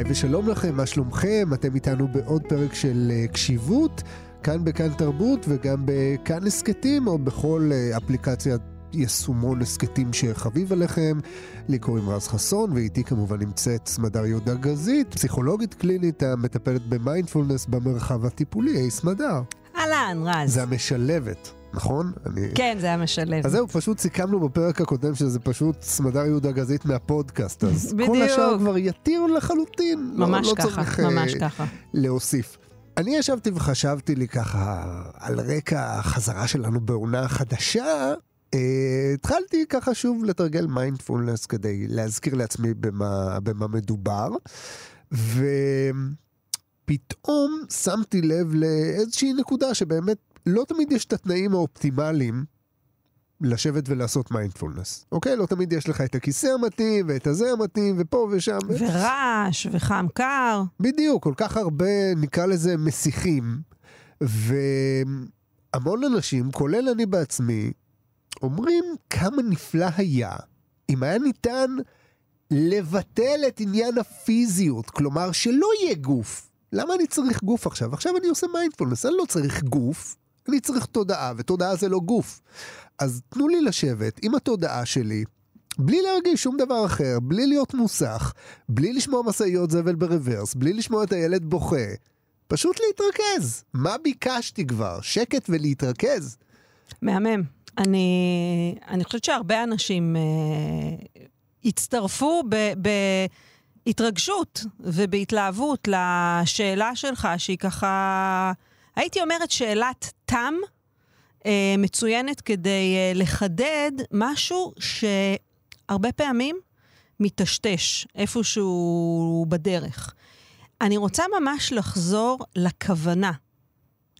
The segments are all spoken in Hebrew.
היי ושלום לכם, מה שלומכם? אתם איתנו בעוד פרק של uh, קשיבות, כאן בכאן תרבות וגם בכאן הסכתים או בכל uh, אפליקציית יישומון הסכתים שחביב עליכם. לי קוראים רז חסון ואיתי כמובן נמצאת סמדר יהודה גזית, פסיכולוגית קלינית המטפלת במיינדפולנס במרחב הטיפולי. היי סמדר. אהלן, רז. זה המשלבת. נכון? אני... כן, זה היה משלב. אז זהו, פשוט סיכמנו בפרק הקודם שזה פשוט סמדר יהודה גזית מהפודקאסט, אז בדיוק. כל השאר כבר יתיר לחלוטין. לא- ממש לא, ככה, לא צריך, ממש uh, ככה. להוסיף. אני ישבתי וחשבתי לי ככה, על רקע החזרה שלנו בעונה חדשה, אה, התחלתי ככה שוב לתרגל מיינדפולנס כדי להזכיר לעצמי במה, במה מדובר, ופתאום שמתי לב לאיזושהי נקודה שבאמת לא תמיד יש את התנאים האופטימליים לשבת ולעשות מיינדפולנס. אוקיי? לא תמיד יש לך את הכיסא המתאים ואת הזה המתאים ופה ושם. ורעש וחם קר. בדיוק, כל כך הרבה, נקרא לזה מסיחים. והמון אנשים, כולל אני בעצמי, אומרים כמה נפלא היה אם היה ניתן לבטל את עניין הפיזיות, כלומר שלא יהיה גוף. למה אני צריך גוף עכשיו? עכשיו אני עושה מיינדפולנס, אני לא צריך גוף, אני צריך תודעה, ותודעה זה לא גוף. אז תנו לי לשבת עם התודעה שלי, בלי להרגיש שום דבר אחר, בלי להיות מוסך, בלי לשמוע משאיות זבל ברוורס, בלי לשמוע את הילד בוכה. פשוט להתרכז. מה ביקשתי כבר? שקט ולהתרכז. מהמם. אני, אני חושבת שהרבה אנשים אה, הצטרפו ב... ב התרגשות ובהתלהבות לשאלה שלך, שהיא ככה, הייתי אומרת שאלת תם אה, מצוינת כדי אה, לחדד משהו שהרבה פעמים מטשטש איפשהו בדרך. אני רוצה ממש לחזור לכוונה,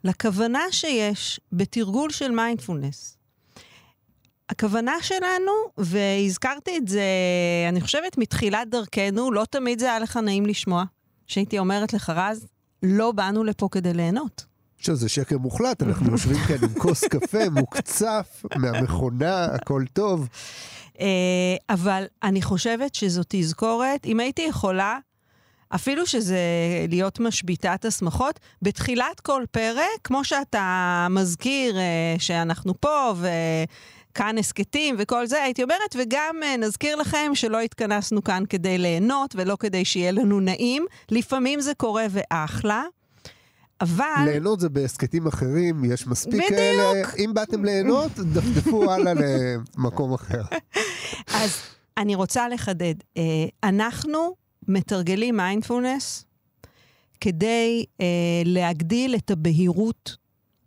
לכוונה שיש בתרגול של מיינדפולנס. הכוונה שלנו, והזכרתי את זה, אני חושבת, מתחילת דרכנו, לא תמיד זה היה לך נעים לשמוע, שהייתי אומרת לך, רז, לא באנו לפה כדי ליהנות. שזה שקר מוחלט, אנחנו יושבים כאן עם כוס קפה מוקצף מהמכונה, הכל טוב. אה, אבל אני חושבת שזו תזכורת, אם הייתי יכולה, אפילו שזה להיות משביתת הסמכות, בתחילת כל פרק, כמו שאתה מזכיר אה, שאנחנו פה, ו... כאן הסכתים וכל זה, הייתי אומרת, וגם uh, נזכיר לכם שלא התכנסנו כאן כדי ליהנות ולא כדי שיהיה לנו נעים. לפעמים זה קורה ואחלה. אבל... ליהנות זה בהסכתים אחרים, יש מספיק בדיוק. כאלה. אם באתם ליהנות, דפדפו הלאה למקום אחר. אז אני רוצה לחדד. Uh, אנחנו מתרגלים מיינדפולנס כדי uh, להגדיל את הבהירות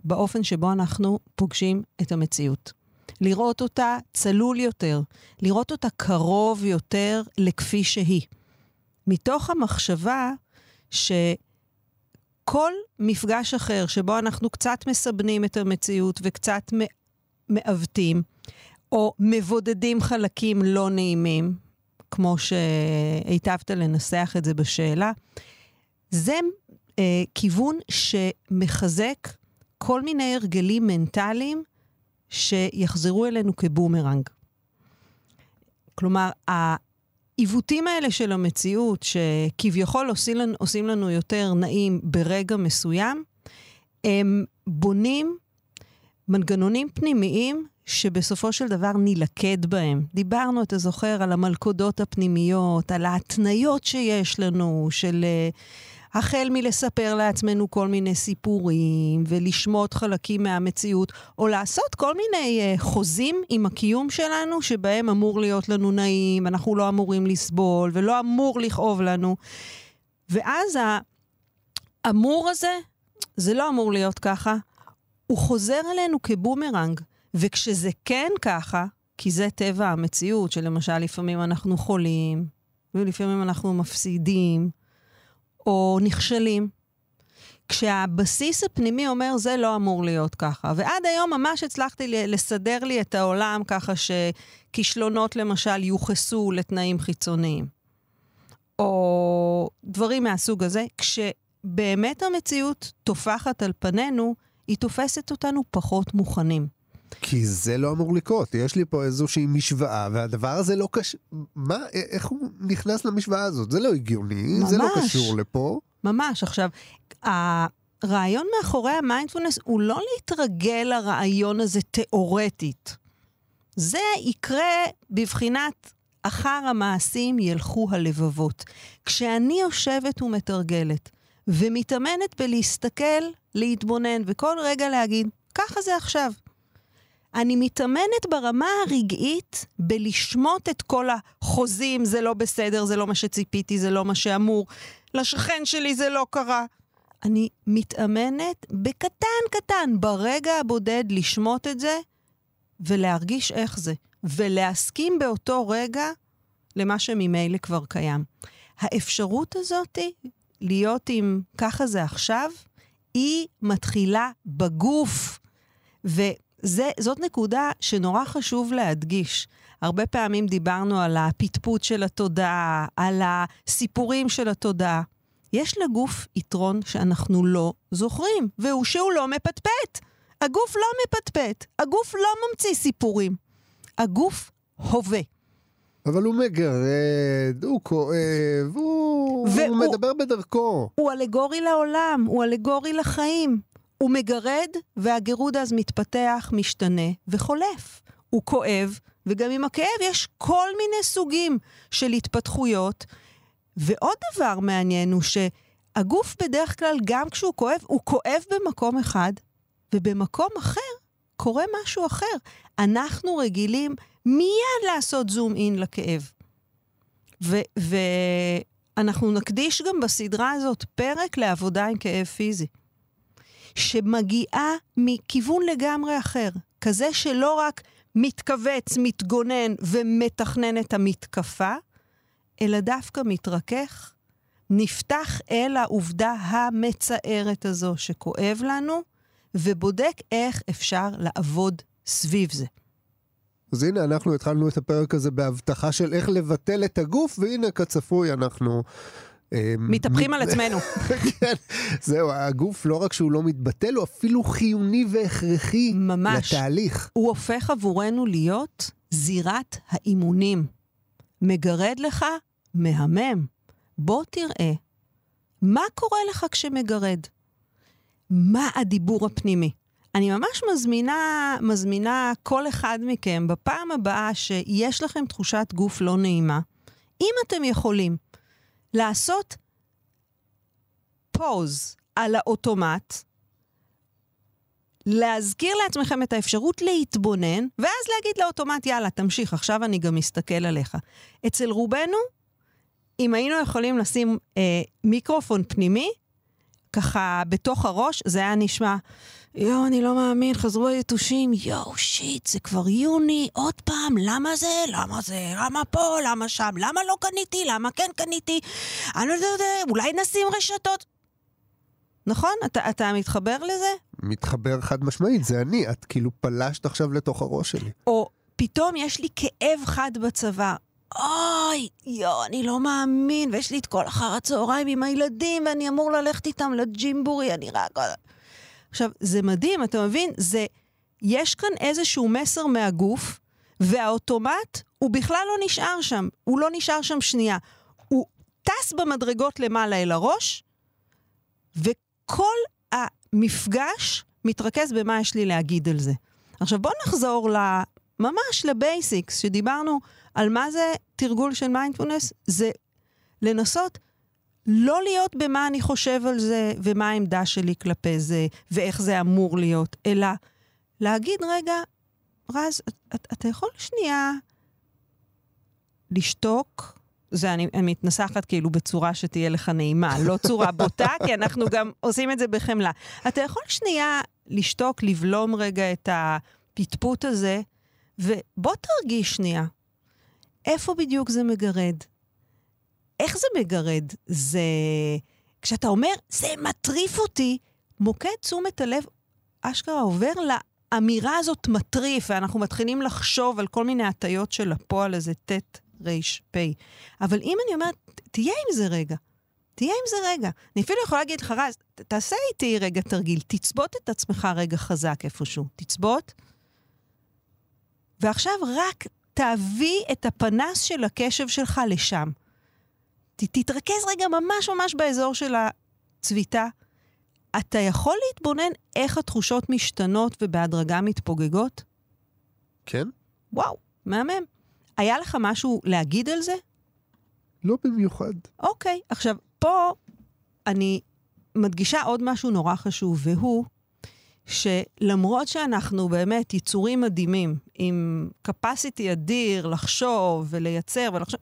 באופן שבו אנחנו פוגשים את המציאות. לראות אותה צלול יותר, לראות אותה קרוב יותר לכפי שהיא. מתוך המחשבה שכל מפגש אחר שבו אנחנו קצת מסבנים את המציאות וקצת מעוותים, או מבודדים חלקים לא נעימים, כמו שהיטבת לנסח את זה בשאלה, זה אה, כיוון שמחזק כל מיני הרגלים מנטליים שיחזרו אלינו כבומרנג. כלומר, העיוותים האלה של המציאות, שכביכול עושים לנו, עושים לנו יותר נעים ברגע מסוים, הם בונים מנגנונים פנימיים שבסופו של דבר נילכד בהם. דיברנו, אתה זוכר, על המלכודות הפנימיות, על ההתניות שיש לנו, של... Uh, החל מלספר לעצמנו כל מיני סיפורים ולשמוט חלקים מהמציאות, או לעשות כל מיני uh, חוזים עם הקיום שלנו, שבהם אמור להיות לנו נעים, אנחנו לא אמורים לסבול ולא אמור לכאוב לנו. ואז האמור הזה, זה לא אמור להיות ככה, הוא חוזר אלינו כבומרנג. וכשזה כן ככה, כי זה טבע המציאות, שלמשל לפעמים אנחנו חולים, ולפעמים אנחנו מפסידים, או נכשלים. כשהבסיס הפנימי אומר, זה לא אמור להיות ככה. ועד היום ממש הצלחתי לסדר לי את העולם ככה שכישלונות למשל יוחסו לתנאים חיצוניים. או דברים מהסוג הזה, כשבאמת המציאות טופחת על פנינו, היא תופסת אותנו פחות מוכנים. כי זה לא אמור לקרות, יש לי פה איזושהי משוואה, והדבר הזה לא קשור... מה, איך הוא נכנס למשוואה הזאת? זה לא הגיוני, ממש. זה לא קשור לפה. ממש. עכשיו, הרעיון מאחורי המיינדפולנס הוא לא להתרגל לרעיון הזה תיאורטית. זה יקרה בבחינת אחר המעשים ילכו הלבבות. כשאני יושבת ומתרגלת ומתאמנת בלהסתכל, להתבונן, וכל רגע להגיד, ככה זה עכשיו. אני מתאמנת ברמה הרגעית בלשמוט את כל החוזים, זה לא בסדר, זה לא מה שציפיתי, זה לא מה שאמור, לשכן שלי זה לא קרה. אני מתאמנת בקטן קטן, ברגע הבודד, לשמוט את זה ולהרגיש איך זה, ולהסכים באותו רגע למה שממילא כבר קיים. האפשרות הזאת להיות עם ככה זה עכשיו, היא מתחילה בגוף. וזאת נקודה שנורא חשוב להדגיש. הרבה פעמים דיברנו על הפטפוט של התודעה, על הסיפורים של התודעה. יש לגוף יתרון שאנחנו לא זוכרים, והוא שהוא לא מפטפט. הגוף לא מפטפט, הגוף לא ממציא סיפורים. הגוף הווה. אבל הוא מגרד, הוא כואב, הוא, והוא, הוא מדבר בדרכו. הוא אלגורי לעולם, הוא אלגורי לחיים. הוא מגרד, והגירוד אז מתפתח, משתנה וחולף. הוא כואב, וגם עם הכאב יש כל מיני סוגים של התפתחויות. ועוד דבר מעניין הוא שהגוף בדרך כלל, גם כשהוא כואב, הוא כואב במקום אחד, ובמקום אחר קורה משהו אחר. אנחנו רגילים מיד לעשות זום אין לכאב. ואנחנו נקדיש גם בסדרה הזאת פרק לעבודה עם כאב פיזי, שמגיעה מכיוון לגמרי אחר, כזה שלא רק מתכווץ, מתגונן ומתכנן את המתקפה, אלא דווקא מתרכך, נפתח אל העובדה המצערת הזו שכואב לנו, ובודק איך אפשר לעבוד סביב זה. אז הנה, אנחנו התחלנו את הפרק הזה בהבטחה של איך לבטל את הגוף, והנה, כצפוי, אנחנו... אה, מתהפכים על עצמנו. כן, זהו, הגוף לא רק שהוא לא מתבטל, הוא אפילו חיוני והכרחי ממש. לתהליך. הוא הופך עבורנו להיות זירת האימונים. מגרד לך, מהמם. בוא תראה מה קורה לך כשמגרד. מה הדיבור הפנימי. אני ממש מזמינה, מזמינה כל אחד מכם, בפעם הבאה שיש לכם תחושת גוף לא נעימה, אם אתם יכולים לעשות פוז על האוטומט, להזכיר לעצמכם את האפשרות להתבונן, ואז להגיד לאוטומט, יאללה, תמשיך, עכשיו אני גם מסתכל עליך. אצל רובנו, אם היינו יכולים לשים אה, מיקרופון פנימי, ככה בתוך הראש, זה היה נשמע, יואו, אני לא מאמין, חזרו היתושים, יואו, שיט, זה כבר יוני, עוד פעם, למה זה? למה זה? למה פה? למה שם? למה לא קניתי? למה כן קניתי? אני לא יודע, אולי נשים רשתות. נכון? אתה, אתה מתחבר לזה? מתחבר חד משמעית, זה אני. את כאילו פלשת עכשיו לתוך הראש שלי. או פתאום יש לי כאב חד בצבא. אוי, יואו, אני לא מאמין, ויש לי את כל אחר הצהריים עם הילדים, ואני אמור ללכת איתם לג'ימבורי, אני רק... עכשיו, זה מדהים, אתה מבין? זה... יש כאן איזשהו מסר מהגוף, והאוטומט, הוא בכלל לא נשאר שם. הוא לא נשאר שם שנייה. הוא טס במדרגות למעלה אל הראש, וכל המפגש מתרכז במה יש לי להגיד על זה. עכשיו, בואו נחזור ל... ממש לבייסיקס, שדיברנו על מה זה תרגול של מיינדפולנס, זה לנסות לא להיות במה אני חושב על זה ומה העמדה שלי כלפי זה ואיך זה אמור להיות, אלא להגיד, רגע, רז, אתה, אתה יכול שנייה לשתוק? זה, אני, אני מתנסחת כאילו בצורה שתהיה לך נעימה, לא צורה בוטה, כי אנחנו גם עושים את זה בחמלה. אתה יכול שנייה לשתוק, לבלום רגע את הפטפוט הזה, ובוא תרגיש שנייה, איפה בדיוק זה מגרד? איך זה מגרד? זה... כשאתה אומר, זה מטריף אותי, מוקד תשומת הלב אשכרה עובר לאמירה הזאת מטריף, ואנחנו מתחילים לחשוב על כל מיני הטיות של הפועל הזה, ט', ר', פ'. אבל אם אני אומרת, תהיה עם זה רגע. תהיה עם זה רגע. אני אפילו יכולה להגיד לך, רז, תעשה איתי רגע תרגיל, תצבות את עצמך רגע חזק איפשהו. תצבות, ועכשיו רק תביא את הפנס של הקשב שלך לשם. ת, תתרכז רגע ממש ממש באזור של הצביטה. אתה יכול להתבונן איך התחושות משתנות ובהדרגה מתפוגגות? כן? וואו, מהמם. היה לך משהו להגיד על זה? לא במיוחד. אוקיי, עכשיו, פה אני מדגישה עוד משהו נורא חשוב, והוא שלמרות שאנחנו באמת יצורים מדהימים, עם capacity אדיר לחשוב ולייצר ולחשוב,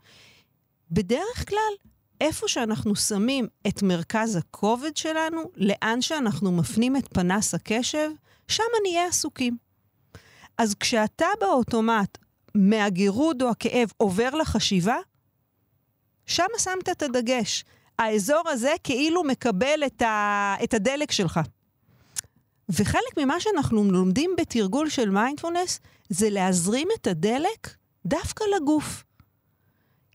בדרך כלל, איפה שאנחנו שמים את מרכז הכובד שלנו, לאן שאנחנו מפנים את פנס הקשב, שם נהיה עסוקים. אז כשאתה באוטומט, מהגירוד או הכאב עובר לחשיבה, שם שמת את הדגש. האזור הזה כאילו מקבל את, ה... את הדלק שלך. וחלק ממה שאנחנו לומדים בתרגול של מיינדפולנס זה להזרים את הדלק דווקא לגוף.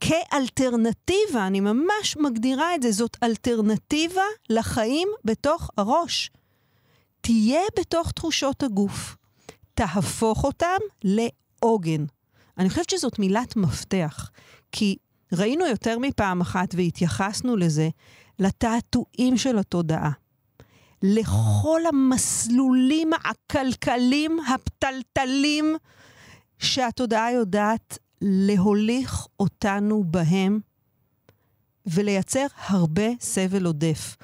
כאלטרנטיבה, אני ממש מגדירה את זה, זאת אלטרנטיבה לחיים בתוך הראש. תהיה בתוך תחושות הגוף, תהפוך אותם לעוגן. אני חושבת שזאת מילת מפתח, כי ראינו יותר מפעם אחת והתייחסנו לזה, לתעתועים של התודעה. לכל המסלולים הכלכליים, הפתלתלים, שהתודעה יודעת להוליך אותנו בהם ולייצר הרבה סבל עודף.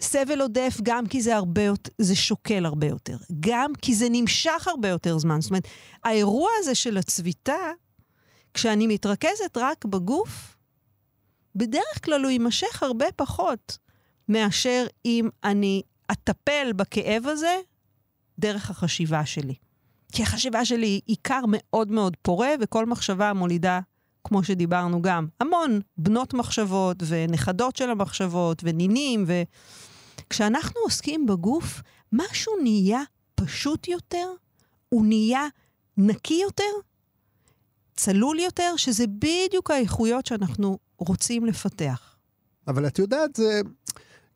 סבל עודף גם כי זה הרבה יותר, זה שוקל הרבה יותר, גם כי זה נמשך הרבה יותר זמן. זאת אומרת, האירוע הזה של הצביטה, כשאני מתרכזת רק בגוף, בדרך כלל הוא יימשך הרבה פחות מאשר אם אני אטפל בכאב הזה דרך החשיבה שלי. כי החשיבה שלי היא עיקר מאוד מאוד פורה, וכל מחשבה מולידה, כמו שדיברנו גם, המון בנות מחשבות ונכדות של המחשבות ונינים, וכשאנחנו עוסקים בגוף, משהו נהיה פשוט יותר, הוא נהיה נקי יותר, צלול יותר, שזה בדיוק האיכויות שאנחנו רוצים לפתח. אבל את יודעת, זה...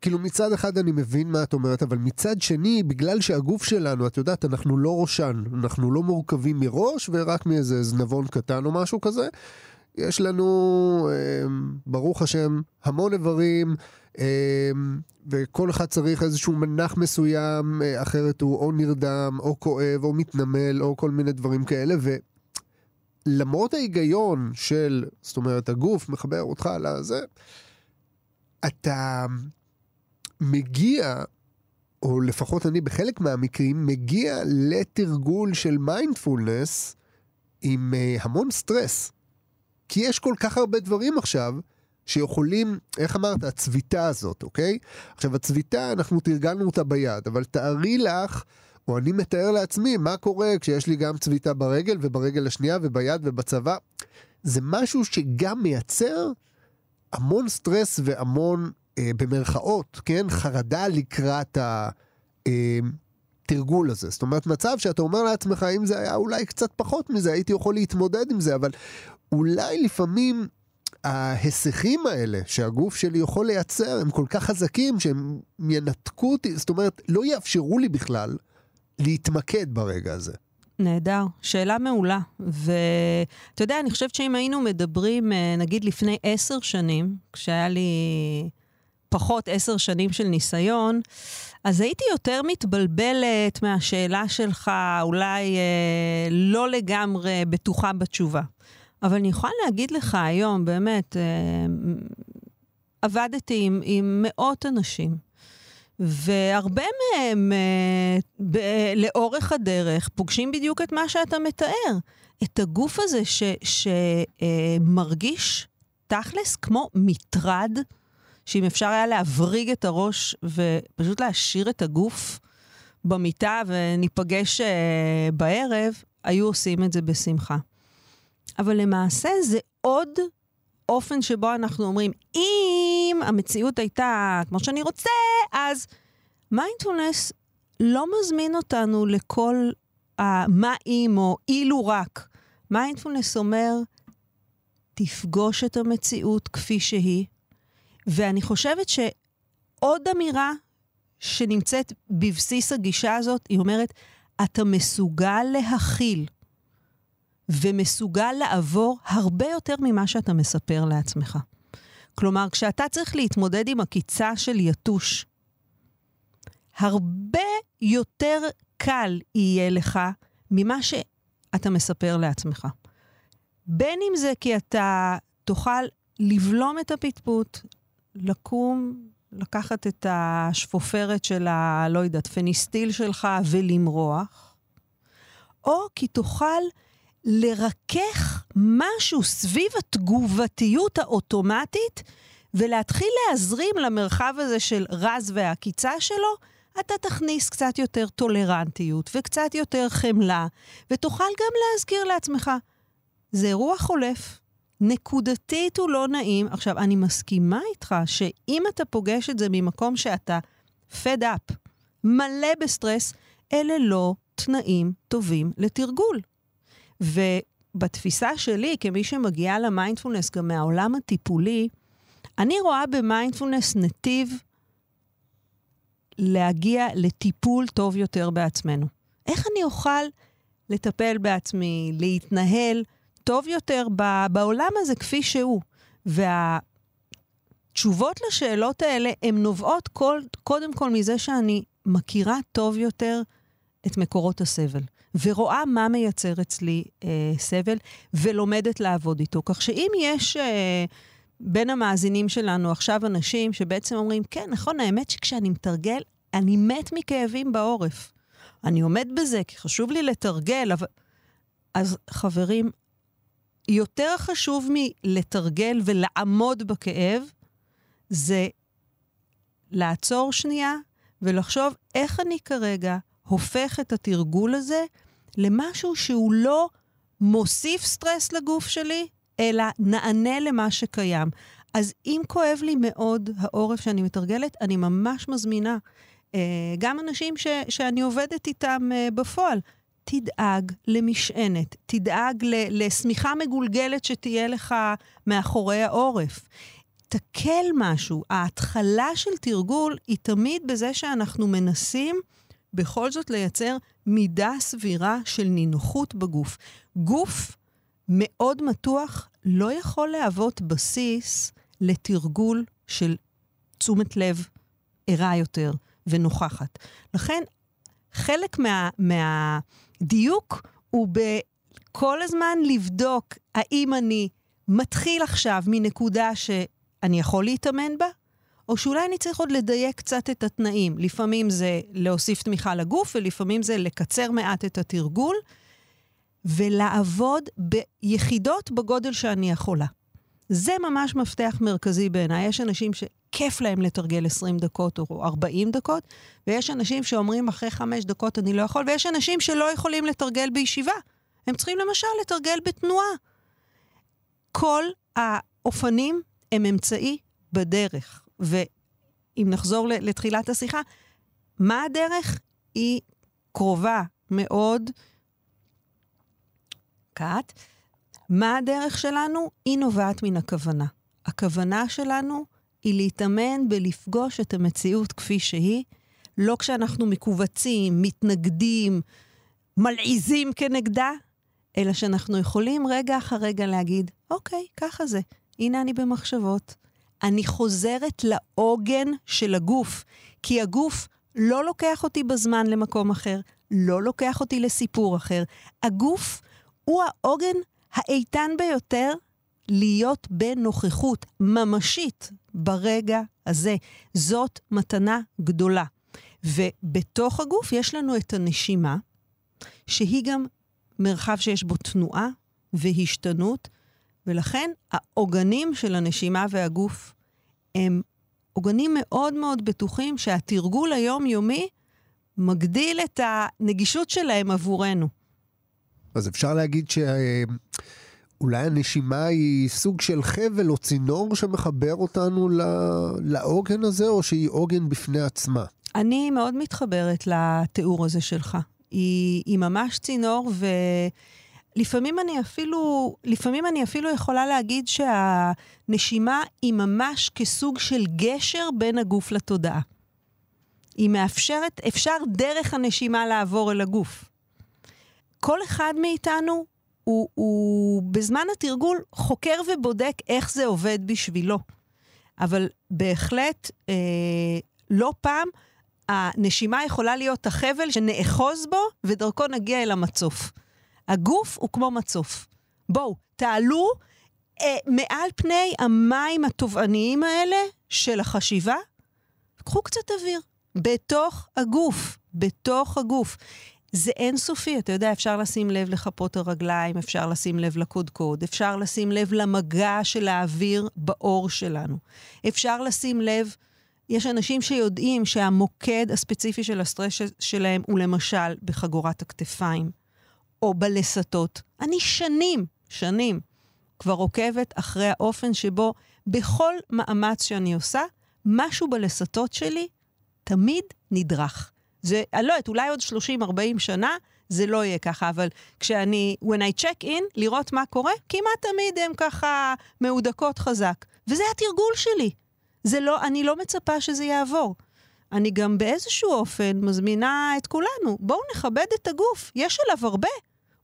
כאילו מצד אחד אני מבין מה את אומרת, אבל מצד שני, בגלל שהגוף שלנו, את יודעת, אנחנו לא ראשן, אנחנו לא מורכבים מראש ורק מאיזה זנבון קטן או משהו כזה. יש לנו, אה, ברוך השם, המון איברים, אה, וכל אחד צריך איזשהו מנח מסוים, אה, אחרת הוא או נרדם, או כואב, או מתנמל, או כל מיני דברים כאלה, ולמרות ההיגיון של, זאת אומרת, הגוף מחבר אותך לזה, אתה... מגיע, או לפחות אני בחלק מהמקרים, מגיע לתרגול של מיינדפולנס עם uh, המון סטרס. כי יש כל כך הרבה דברים עכשיו שיכולים, איך אמרת, הצביטה הזאת, אוקיי? עכשיו, הצביטה, אנחנו תרגלנו אותה ביד, אבל תארי לך, או אני מתאר לעצמי, מה קורה כשיש לי גם צביטה ברגל וברגל השנייה וביד ובצבא. זה משהו שגם מייצר המון סטרס והמון במרכאות, כן, חרדה לקראת התרגול הזה. זאת אומרת, מצב שאתה אומר לעצמך, אם זה היה אולי קצת פחות מזה, הייתי יכול להתמודד עם זה, אבל אולי לפעמים ההיסחים האלה שהגוף שלי יכול לייצר, הם כל כך חזקים שהם ינתקו אותי, זאת אומרת, לא יאפשרו לי בכלל להתמקד ברגע הזה. נהדר, שאלה מעולה. ואתה יודע, אני חושבת שאם היינו מדברים, אה, נגיד לפני עשר שנים, כשהיה לי פחות עשר שנים של ניסיון, אז הייתי יותר מתבלבלת מהשאלה שלך, אולי אה, לא לגמרי בטוחה בתשובה. אבל אני יכולה להגיד לך היום, באמת, אה, עבדתי עם, עם מאות אנשים, והרבה מהם אה, ב- לאורך הדרך פוגשים בדיוק את מה שאתה מתאר. את הגוף הזה שמרגיש אה, תכלס כמו מטרד. שאם אפשר היה להבריג את הראש ופשוט להשאיר את הגוף במיטה וניפגש uh, בערב, היו עושים את זה בשמחה. אבל למעשה זה עוד אופן שבו אנחנו אומרים, אם המציאות הייתה כמו שאני רוצה, אז מיינדפולנס לא מזמין אותנו לכל המה אם או אילו רק. מיינדפולנס אומר, תפגוש את המציאות כפי שהיא, ואני חושבת שעוד אמירה שנמצאת בבסיס הגישה הזאת, היא אומרת, אתה מסוגל להכיל ומסוגל לעבור הרבה יותר ממה שאתה מספר לעצמך. כלומר, כשאתה צריך להתמודד עם עקיצה של יתוש, הרבה יותר קל יהיה לך ממה שאתה מספר לעצמך. בין אם זה כי אתה תוכל לבלום את הפטפוט, לקום, לקחת את השפופרת של ה... לא יודעת, פניסטיל שלך ולמרוח, או כי תוכל לרכך משהו סביב התגובתיות האוטומטית ולהתחיל להזרים למרחב הזה של רז והעקיצה שלו, אתה תכניס קצת יותר טולרנטיות וקצת יותר חמלה, ותוכל גם להזכיר לעצמך, זה אירוע חולף, נקודתית הוא לא נעים. עכשיו, אני מסכימה איתך שאם אתה פוגש את זה ממקום שאתה fed up, מלא בסטרס, אלה לא תנאים טובים לתרגול. ובתפיסה שלי, כמי שמגיעה למיינדפולנס גם מהעולם הטיפולי, אני רואה במיינדפולנס נתיב להגיע לטיפול טוב יותר בעצמנו. איך אני אוכל לטפל בעצמי, להתנהל טוב יותר בעולם הזה כפי שהוא? והתשובות לשאלות האלה הן נובעות כל, קודם כל מזה שאני מכירה טוב יותר את מקורות הסבל. ורואה מה מייצר אצלי אה, סבל, ולומדת לעבוד איתו. כך שאם יש אה, בין המאזינים שלנו עכשיו אנשים שבעצם אומרים, כן, נכון, האמת שכשאני מתרגל, אני מת מכאבים בעורף. אני עומד בזה, כי חשוב לי לתרגל, אבל... אז חברים, יותר חשוב מלתרגל ולעמוד בכאב, זה לעצור שנייה ולחשוב איך אני כרגע הופך את התרגול הזה למשהו שהוא לא מוסיף סטרס לגוף שלי, אלא נענה למה שקיים. אז אם כואב לי מאוד העורף שאני מתרגלת, אני ממש מזמינה אה, גם אנשים ש, שאני עובדת איתם אה, בפועל. תדאג למשענת, תדאג לשמיכה מגולגלת שתהיה לך מאחורי העורף. תקל משהו. ההתחלה של תרגול היא תמיד בזה שאנחנו מנסים בכל זאת לייצר מידה סבירה של נינוחות בגוף. גוף מאוד מתוח לא יכול להוות בסיס לתרגול של תשומת לב ערה יותר ונוכחת. לכן, חלק מה, מהדיוק הוא בכל הזמן לבדוק האם אני מתחיל עכשיו מנקודה שאני יכול להתאמן בה, או שאולי אני צריך עוד לדייק קצת את התנאים. לפעמים זה להוסיף תמיכה לגוף, ולפעמים זה לקצר מעט את התרגול, ולעבוד ביחידות בגודל שאני יכולה. זה ממש מפתח מרכזי בעיניי. יש אנשים שכיף להם לתרגל 20 דקות או 40 דקות, ויש אנשים שאומרים אחרי 5 דקות אני לא יכול, ויש אנשים שלא יכולים לתרגל בישיבה. הם צריכים למשל לתרגל בתנועה. כל האופנים הם אמצעי בדרך. ואם נחזור לתחילת השיחה, מה הדרך? היא קרובה מאוד. קאט. מה הדרך שלנו? היא נובעת מן הכוונה. הכוונה שלנו היא להתאמן בלפגוש את המציאות כפי שהיא, לא כשאנחנו מכווצים, מתנגדים, מלעיזים כנגדה, אלא שאנחנו יכולים רגע אחר רגע להגיד, אוקיי, ככה זה. הנה אני במחשבות, אני חוזרת לעוגן של הגוף, כי הגוף לא לוקח אותי בזמן למקום אחר, לא לוקח אותי לסיפור אחר. הגוף הוא העוגן האיתן ביותר להיות בנוכחות ממשית ברגע הזה. זאת מתנה גדולה. ובתוך הגוף יש לנו את הנשימה, שהיא גם מרחב שיש בו תנועה והשתנות, ולכן העוגנים של הנשימה והגוף הם עוגנים מאוד מאוד בטוחים שהתרגול היומיומי מגדיל את הנגישות שלהם עבורנו. אז אפשר להגיד שאולי הנשימה היא סוג של חבל או צינור שמחבר אותנו לעוגן הזה, או שהיא עוגן בפני עצמה? אני מאוד מתחברת לתיאור הזה שלך. היא, היא ממש צינור, ו... לפעמים אני אפילו, לפעמים אני אפילו יכולה להגיד שהנשימה היא ממש כסוג של גשר בין הגוף לתודעה. היא מאפשרת, אפשר דרך הנשימה לעבור אל הגוף. כל אחד מאיתנו הוא, הוא בזמן התרגול חוקר ובודק איך זה עובד בשבילו. אבל בהחלט, אה, לא פעם, הנשימה יכולה להיות החבל שנאחוז בו ודרכו נגיע אל המצוף. הגוף הוא כמו מצוף. בואו, תעלו אה, מעל פני המים התובעניים האלה של החשיבה, קחו קצת אוויר. בתוך הגוף, בתוך הגוף. זה אינסופי, אתה יודע, אפשר לשים לב לכפות הרגליים, אפשר לשים לב לקודקוד, אפשר לשים לב למגע של האוויר בעור שלנו. אפשר לשים לב, יש אנשים שיודעים שהמוקד הספציפי של הסטרס שלהם הוא למשל בחגורת הכתפיים, או בלסתות. אני שנים, שנים, כבר עוקבת אחרי האופן שבו בכל מאמץ שאני עושה, משהו בלסתות שלי תמיד נדרך. זה, אני לא יודעת, אולי עוד 30-40 שנה זה לא יהיה ככה, אבל כשאני, when I check in, לראות מה קורה, כמעט תמיד הן ככה מהודקות חזק. וזה התרגול שלי. זה לא, אני לא מצפה שזה יעבור. אני גם באיזשהו אופן מזמינה את כולנו, בואו נכבד את הגוף, יש עליו הרבה.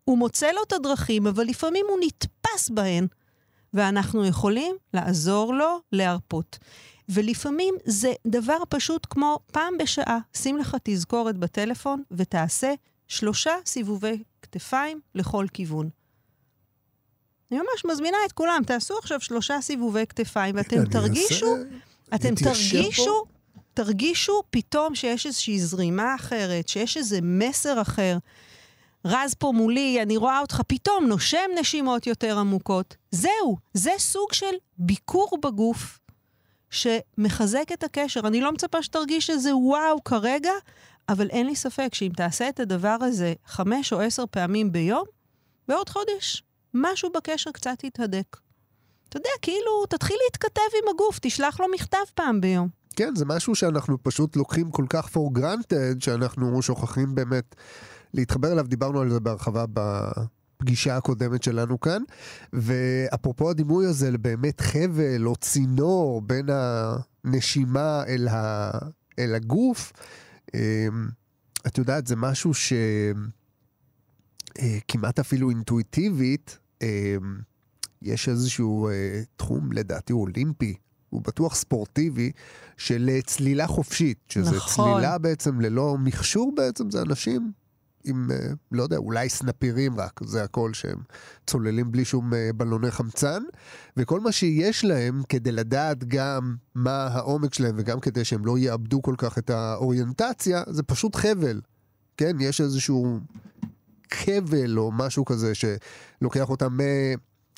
הוא מוצא לו את הדרכים, אבל לפעמים הוא נתפס בהן, ואנחנו יכולים לעזור לו להרפות. ולפעמים זה דבר פשוט כמו פעם בשעה, שים לך תזכורת בטלפון ותעשה שלושה סיבובי כתפיים לכל כיוון. אני ממש מזמינה את כולם, תעשו עכשיו שלושה סיבובי כתפיים ואתם תרגישו, אתם תרגישו, תרגישו פתאום שיש איזושהי זרימה אחרת, שיש איזה מסר אחר. רז פה מולי, אני רואה אותך פתאום נושם נשימות יותר עמוקות. זהו, זה סוג של ביקור בגוף שמחזק את הקשר. אני לא מצפה שתרגיש איזה וואו כרגע, אבל אין לי ספק שאם תעשה את הדבר הזה חמש או עשר פעמים ביום, בעוד חודש משהו בקשר קצת יתהדק. אתה יודע, כאילו, תתחיל להתכתב עם הגוף, תשלח לו מכתב פעם ביום. כן, זה משהו שאנחנו פשוט לוקחים כל כך for granted, שאנחנו שוכחים באמת להתחבר אליו, דיברנו על זה בהרחבה בפגישה הקודמת שלנו כאן. ואפרופו הדימוי הזה לבאמת חבל או צינור בין הנשימה אל, ה... אל הגוף, אמ, את יודעת, זה משהו שכמעט אה, אפילו אינטואיטיבית, אמ, יש איזשהו אה, תחום, לדעתי, אולימפי, הוא בטוח ספורטיבי, של צלילה חופשית, שזה נכון. צלילה בעצם ללא מכשור בעצם, זה אנשים עם, אה, לא יודע, אולי סנפירים רק, זה הכל שהם צוללים בלי שום אה, בלוני חמצן, וכל מה שיש להם כדי לדעת גם מה העומק שלהם וגם כדי שהם לא יאבדו כל כך את האוריינטציה, זה פשוט חבל. כן, יש איזשהו חבל או משהו כזה שלוקח אותם מ...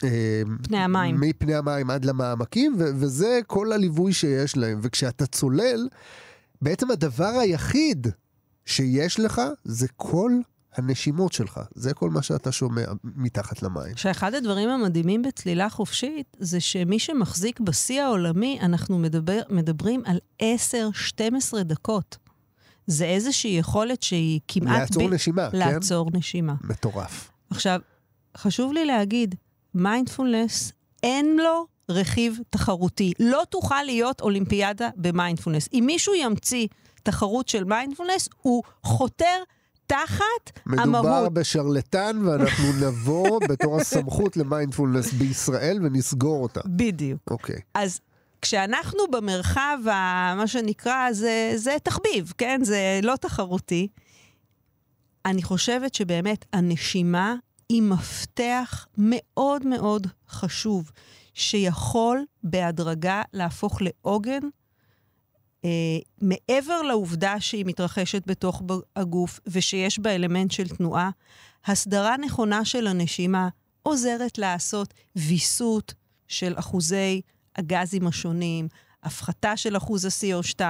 אה, פני המים. מפני המים עד למעמקים, ו- וזה כל הליווי שיש להם. וכשאתה צולל, בעצם הדבר היחיד שיש לך זה כל הנשימות שלך. זה כל מה שאתה שומע מתחת למים. שאחד הדברים המדהימים בצלילה חופשית, זה שמי שמחזיק בשיא העולמי, אנחנו מדבר, מדברים על 10-12 דקות. זה איזושהי יכולת שהיא כמעט... לעצור ב... נשימה, לעצור כן? לעצור נשימה. מטורף. עכשיו, חשוב לי להגיד, מיינדפולנס, אין לו רכיב תחרותי. לא תוכל להיות אולימפיאדה במיינדפולנס. אם מישהו ימציא תחרות של מיינדפולנס, הוא חותר תחת מדובר המהות. מדובר בשרלטן, ואנחנו נבוא בתור הסמכות למיינדפולנס בישראל ונסגור אותה. בדיוק. אוקיי. אוקיי. אז כשאנחנו במרחב, ה, מה שנקרא, זה, זה תחביב, כן? זה לא תחרותי. אני חושבת שבאמת הנשימה היא מפתח מאוד מאוד חשוב, שיכול בהדרגה להפוך לעוגן אה, מעבר לעובדה שהיא מתרחשת בתוך הגוף ושיש בה אלמנט של תנועה, הסדרה נכונה של הנשימה עוזרת לעשות ויסות של אחוזי הגזים השונים, הפחתה של אחוז ה-CO2,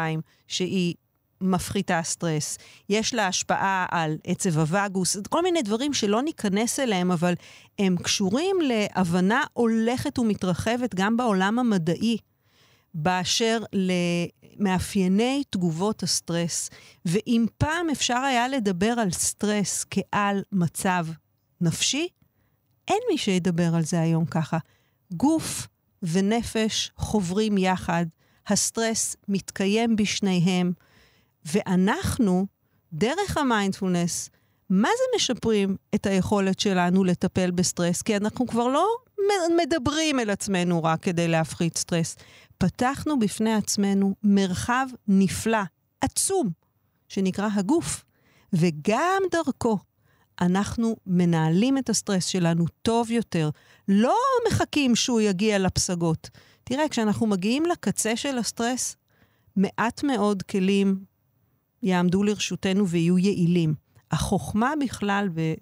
שהיא מפחיתה סטרס. יש לה השפעה על עצב הווגוס, כל מיני דברים שלא ניכנס אליהם, אבל הם קשורים להבנה הולכת ומתרחבת גם בעולם המדעי באשר למאפייני תגובות הסטרס. ואם פעם אפשר היה לדבר על סטרס כעל מצב נפשי, אין מי שידבר על זה היום ככה. גוף ונפש חוברים יחד, הסטרס מתקיים בשניהם, ואנחנו, דרך המיינדפולנס, מה זה משפרים את היכולת שלנו לטפל בסטרס? כי אנחנו כבר לא מדברים אל עצמנו רק כדי להפחית סטרס. פתחנו בפני עצמנו מרחב נפלא, עצום, שנקרא הגוף, וגם דרכו אנחנו מנהלים את הסטרס שלנו טוב יותר, לא מחכים שהוא יגיע לפסגות. תראה, כשאנחנו מגיעים לקצה של הסטרס, מעט מאוד כלים יעמדו לרשותנו ויהיו יעילים. החוכמה בכלל ב-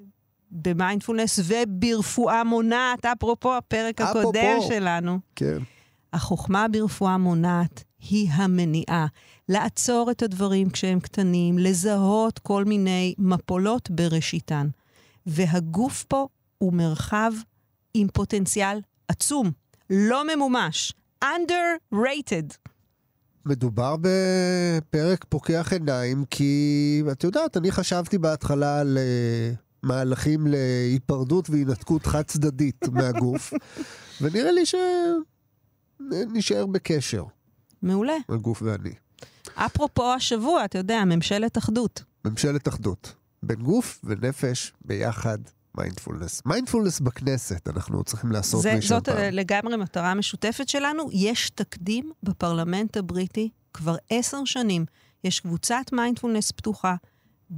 במיינדפולנס וברפואה מונעת, אפרופו הפרק אפרופו. הקודם שלנו. כן. החוכמה ברפואה מונעת היא המניעה. לעצור את הדברים כשהם קטנים, לזהות כל מיני מפולות בראשיתן. והגוף פה הוא מרחב עם פוטנציאל עצום, לא ממומש, underrated. מדובר בפרק פוקח עיניים, כי את יודעת, אני חשבתי בהתחלה על אה, מהלכים להיפרדות והינתקות חד צדדית מהגוף, ונראה לי שנשאר בקשר. מעולה. הגוף ואני. אפרופו השבוע, אתה יודע, ממשלת אחדות. ממשלת אחדות. בין גוף ונפש ביחד. מיינדפולנס. מיינדפולנס בכנסת, אנחנו צריכים לעשות זה, זאת פעם. זאת לגמרי מטרה משותפת שלנו. יש תקדים בפרלמנט הבריטי כבר עשר שנים. יש קבוצת מיינדפולנס פתוחה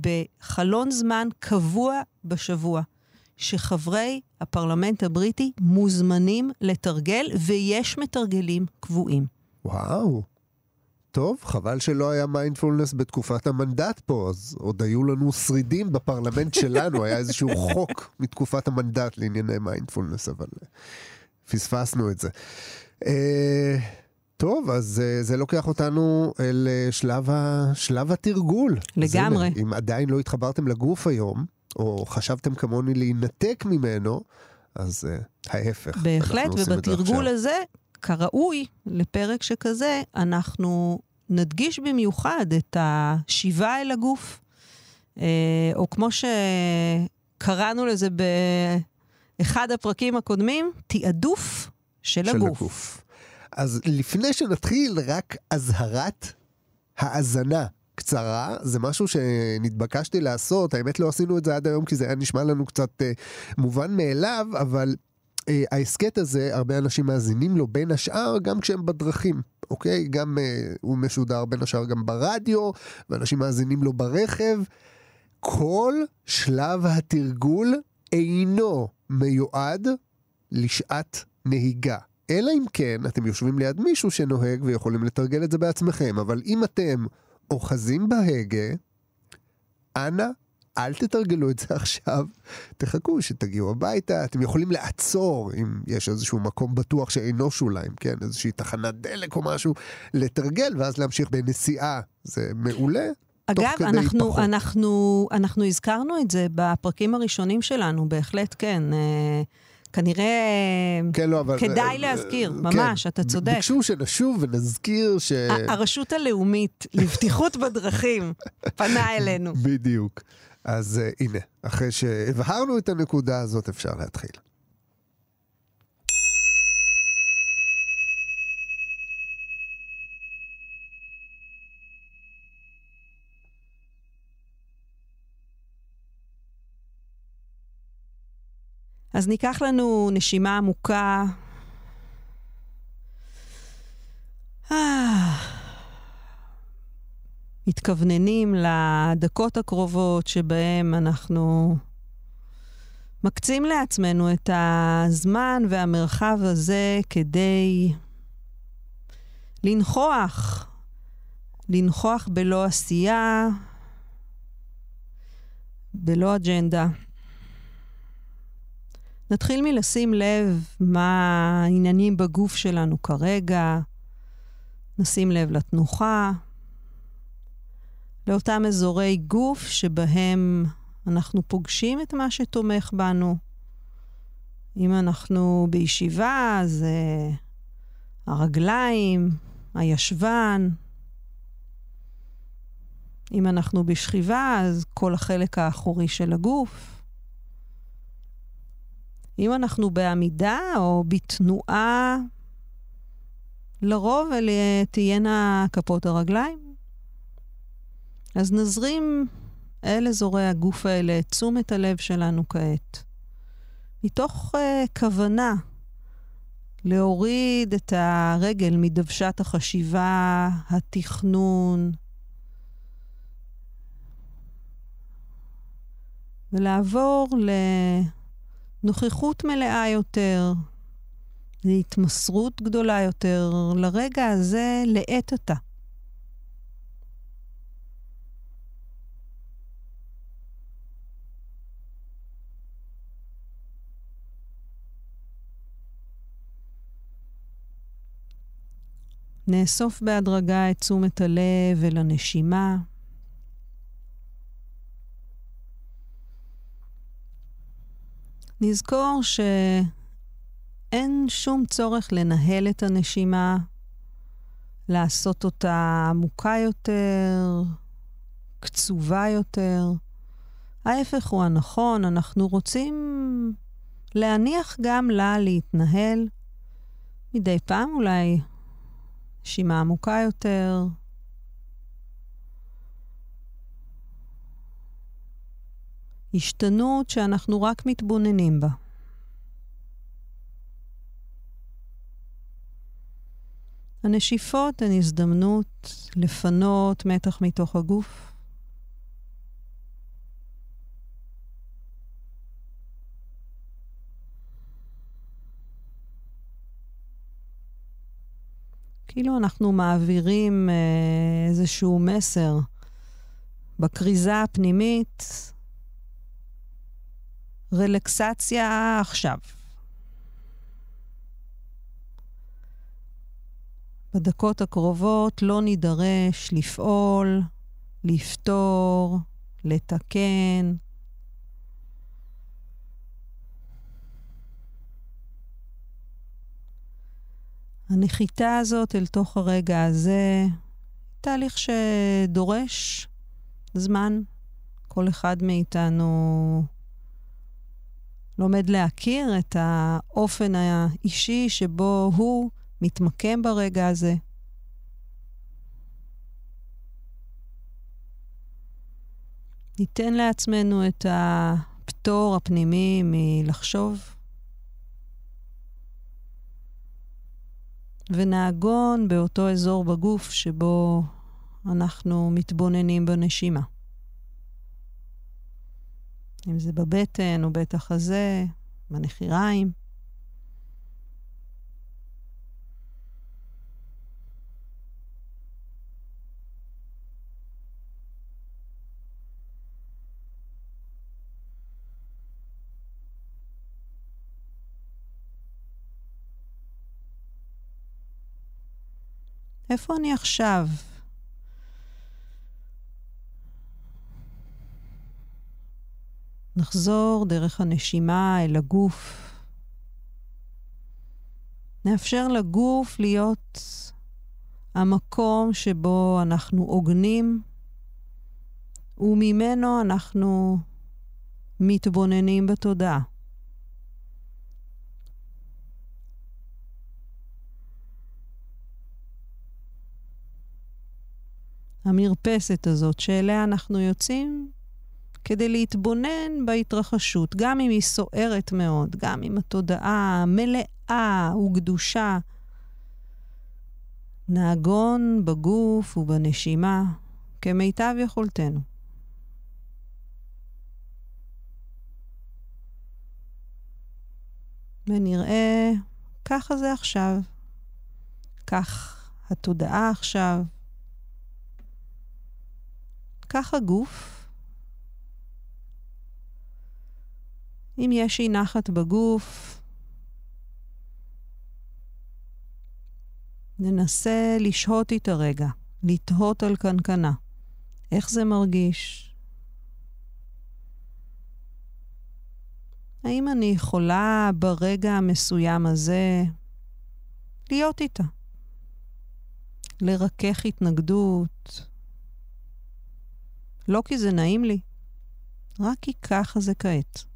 בחלון זמן קבוע בשבוע, שחברי הפרלמנט הבריטי מוזמנים לתרגל, ויש מתרגלים קבועים. וואו. טוב, חבל שלא היה מיינדפולנס בתקופת המנדט פה, אז עוד היו לנו שרידים בפרלמנט שלנו, היה איזשהו חוק מתקופת המנדט לענייני מיינדפולנס, אבל אה, פספסנו את זה. אה, טוב, אז אה, זה לוקח אותנו אל אה, שלב, ה, שלב התרגול. לגמרי. הנה, אם עדיין לא התחברתם לגוף היום, או חשבתם כמוני להינתק ממנו, אז uh, ההפך. בהחלט, ובתרגול הזה כראוי לפרק שכזה, אנחנו נדגיש במיוחד את השיבה אל הגוף, אה, או כמו שקראנו לזה באחד הפרקים הקודמים, תעדוף של, של הגוף. הגוף. אז לפני שנתחיל, רק אזהרת האזנה קצרה, זה משהו שנתבקשתי לעשות, האמת לא עשינו את זה עד היום כי זה היה נשמע לנו קצת אה, מובן מאליו, אבל אה, ההסכת הזה, הרבה אנשים מאזינים לו בין השאר גם כשהם בדרכים, אוקיי? גם uh, הוא משודר בין השאר גם ברדיו, ואנשים מאזינים לו ברכב. כל שלב התרגול אינו מיועד לשעת נהיגה. אלא אם כן אתם יושבים ליד מישהו שנוהג ויכולים לתרגל את זה בעצמכם, אבל אם אתם אוחזים בהגה, אנא אל תתרגלו את זה עכשיו, תחכו שתגיעו הביתה, אתם יכולים לעצור אם יש איזשהו מקום בטוח שאינו שוליים, כן? איזושהי תחנת דלק או משהו, לתרגל ואז להמשיך בנסיעה, זה מעולה. אגב, אנחנו, אנחנו, אנחנו הזכרנו את זה בפרקים הראשונים שלנו, בהחלט כן. אה, כנראה כן, לא, אבל, כדאי להזכיר, uh, ממש, כן. אתה צודק. ביקשו שנשוב ונזכיר ש... הרשות הלאומית לבטיחות בדרכים פנה אלינו. בדיוק. אז uh, הנה, אחרי שהבהרנו את הנקודה הזאת, אפשר להתחיל. אז ניקח לנו נשימה עמוקה. אה... מתכווננים לדקות הקרובות שבהם אנחנו מקצים לעצמנו את הזמן והמרחב הזה כדי לנכוח, לנכוח בלא עשייה, בלא אג'נדה. נתחיל מלשים לב מה העניינים בגוף שלנו כרגע, נשים לב לתנוחה, לאותם אזורי גוף שבהם אנחנו פוגשים את מה שתומך בנו. אם אנחנו בישיבה, אז uh, הרגליים, הישבן. אם אנחנו בשכיבה, אז כל החלק האחורי של הגוף. אם אנחנו בעמידה או בתנועה, לרוב אלה תהיינה כפות הרגליים. אז נזרים אל אזורי הגוף האלה את תשומת הלב שלנו כעת. מתוך uh, כוונה להוריד את הרגל מדוושת החשיבה, התכנון, ולעבור לנוכחות מלאה יותר, להתמסרות גדולה יותר, לרגע הזה לעת עתה. נאסוף בהדרגה את תשומת הלב אל הנשימה. נזכור שאין שום צורך לנהל את הנשימה, לעשות אותה עמוקה יותר, קצובה יותר. ההפך הוא הנכון, אנחנו רוצים להניח גם לה להתנהל. מדי פעם אולי נשימה עמוקה יותר. השתנות שאנחנו רק מתבוננים בה. הנשיפות הן הזדמנות לפנות מתח מתוך הגוף. כאילו אנחנו מעבירים אה, איזשהו מסר בכריזה הפנימית, רלקסציה עכשיו. בדקות הקרובות לא נידרש לפעול, לפתור, לתקן, הנחיתה הזאת אל תוך הרגע הזה, תהליך שדורש זמן. כל אחד מאיתנו לומד להכיר את האופן האישי שבו הוא מתמקם ברגע הזה. ניתן לעצמנו את הפטור הפנימי מלחשוב ונעגון באותו אזור בגוף שבו אנחנו מתבוננים בנשימה. אם זה בבטן או בית החזה, בנחיריים. איפה אני עכשיו? נחזור דרך הנשימה אל הגוף. נאפשר לגוף להיות המקום שבו אנחנו עוגנים, וממנו אנחנו מתבוננים בתודעה. המרפסת הזאת שאליה אנחנו יוצאים כדי להתבונן בהתרחשות, גם אם היא סוערת מאוד, גם אם התודעה מלאה וגדושה. נעגון בגוף ובנשימה כמיטב יכולתנו. ונראה, ככה זה עכשיו. כך התודעה עכשיו, כך הגוף. אם יש אי נחת בגוף, ננסה לשהות איתה רגע, לתהות על קנקנה. איך זה מרגיש? האם אני יכולה ברגע המסוים הזה להיות איתה? לרכך התנגדות, לא כי זה נעים לי, רק כי ככה זה כעת.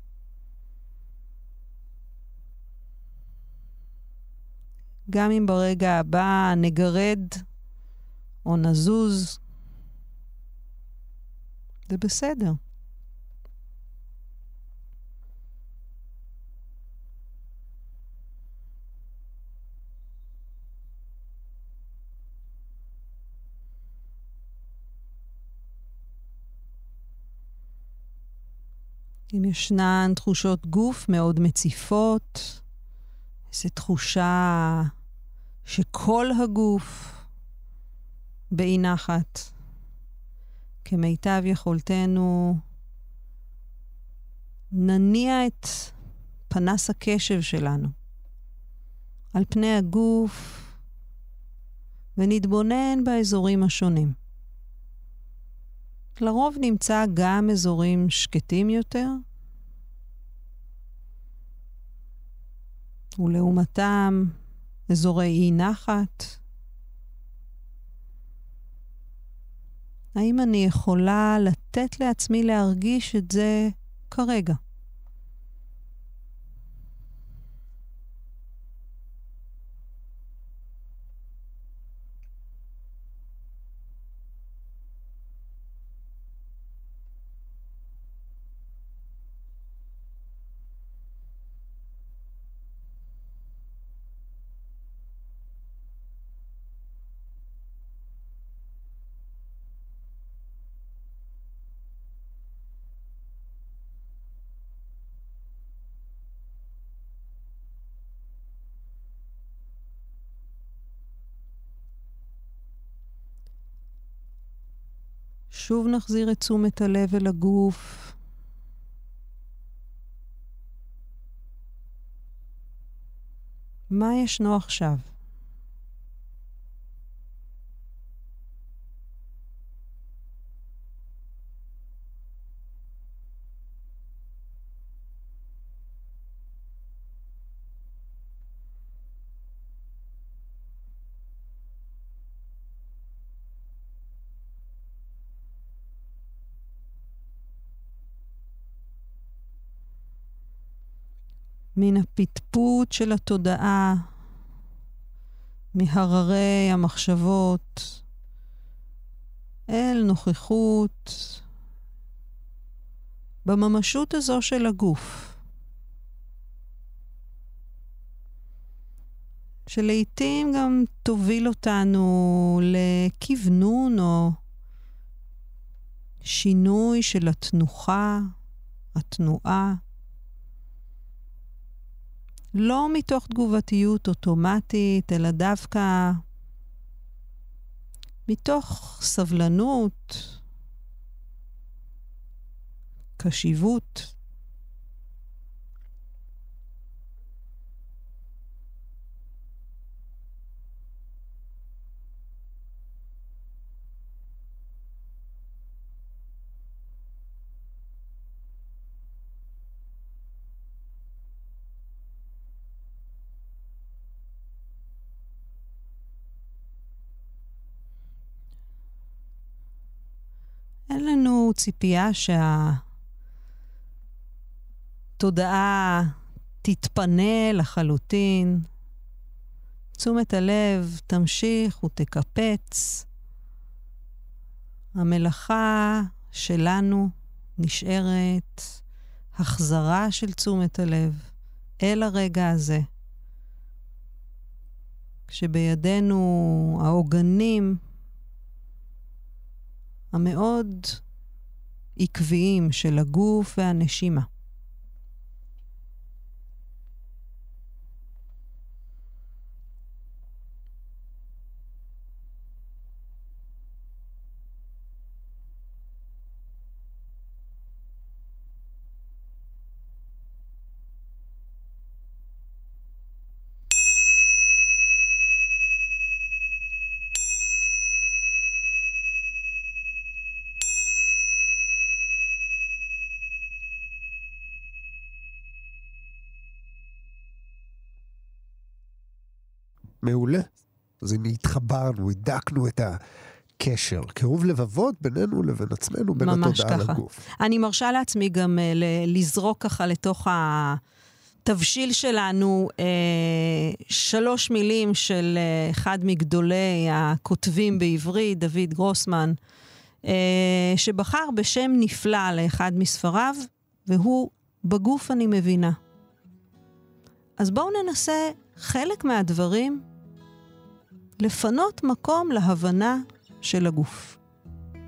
גם אם ברגע הבא נגרד או נזוז, זה בסדר. אם ישנן תחושות גוף מאוד מציפות, איזו תחושה שכל הגוף באי נחת. כמיטב יכולתנו, נניע את פנס הקשב שלנו על פני הגוף ונתבונן באזורים השונים. לרוב נמצא גם אזורים שקטים יותר, ולעומתם אזורי אי נחת. האם אני יכולה לתת לעצמי להרגיש את זה כרגע? שוב נחזיר את תשומת הלב אל הגוף. מה ישנו עכשיו? מן הפטפוט של התודעה, מהררי המחשבות, אל נוכחות בממשות הזו של הגוף. שלעיתים גם תוביל אותנו לכוונון או שינוי של התנוחה, התנועה. לא מתוך תגובתיות אוטומטית, אלא דווקא מתוך סבלנות, קשיבות. אין ציפייה שהתודעה תתפנה לחלוטין. תשומת הלב תמשיך ותקפץ. המלאכה שלנו נשארת החזרה של תשומת הלב אל הרגע הזה. כשבידינו העוגנים המאוד עקביים של הגוף והנשימה. מעולה. אז הנה התחברנו, הידקנו את הקשר, קירוב לבבות בינינו לבין עצמנו, בין התודעה ככה. לגוף. אני מרשה לעצמי גם uh, לזרוק ככה לתוך התבשיל שלנו uh, שלוש מילים של uh, אחד מגדולי הכותבים בעברית, דוד גרוסמן, uh, שבחר בשם נפלא לאחד מספריו, והוא בגוף אני מבינה. אז בואו ננסה חלק מהדברים לפנות מקום להבנה של הגוף.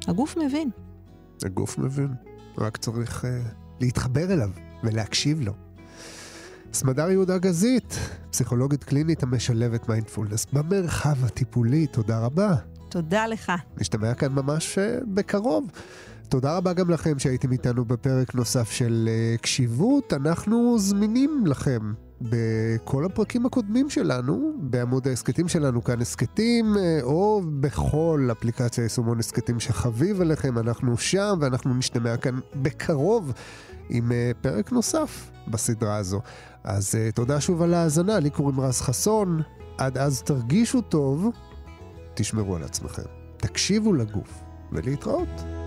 הגוף מבין. הגוף מבין, רק צריך uh, להתחבר אליו ולהקשיב לו. סמדר יהודה גזית, פסיכולוגית קלינית המשלבת מיינדפולנס במרחב הטיפולי, תודה רבה. תודה לך. נשתמע כאן ממש אה, בקרוב. תודה רבה גם לכם שהייתם איתנו בפרק נוסף של uh, קשיבות. אנחנו זמינים לכם בכל הפרקים הקודמים שלנו, בעמוד ההסכתים שלנו כאן הסכתים, uh, או בכל אפליקציה יישומון הסכתים שחביב עליכם, אנחנו שם ואנחנו נשתמע כאן בקרוב עם uh, פרק נוסף בסדרה הזו. אז תודה שוב על ההאזנה, לי קוראים רז חסון. עד אז תרגישו טוב, תשמרו על עצמכם, תקשיבו לגוף, ולהתראות.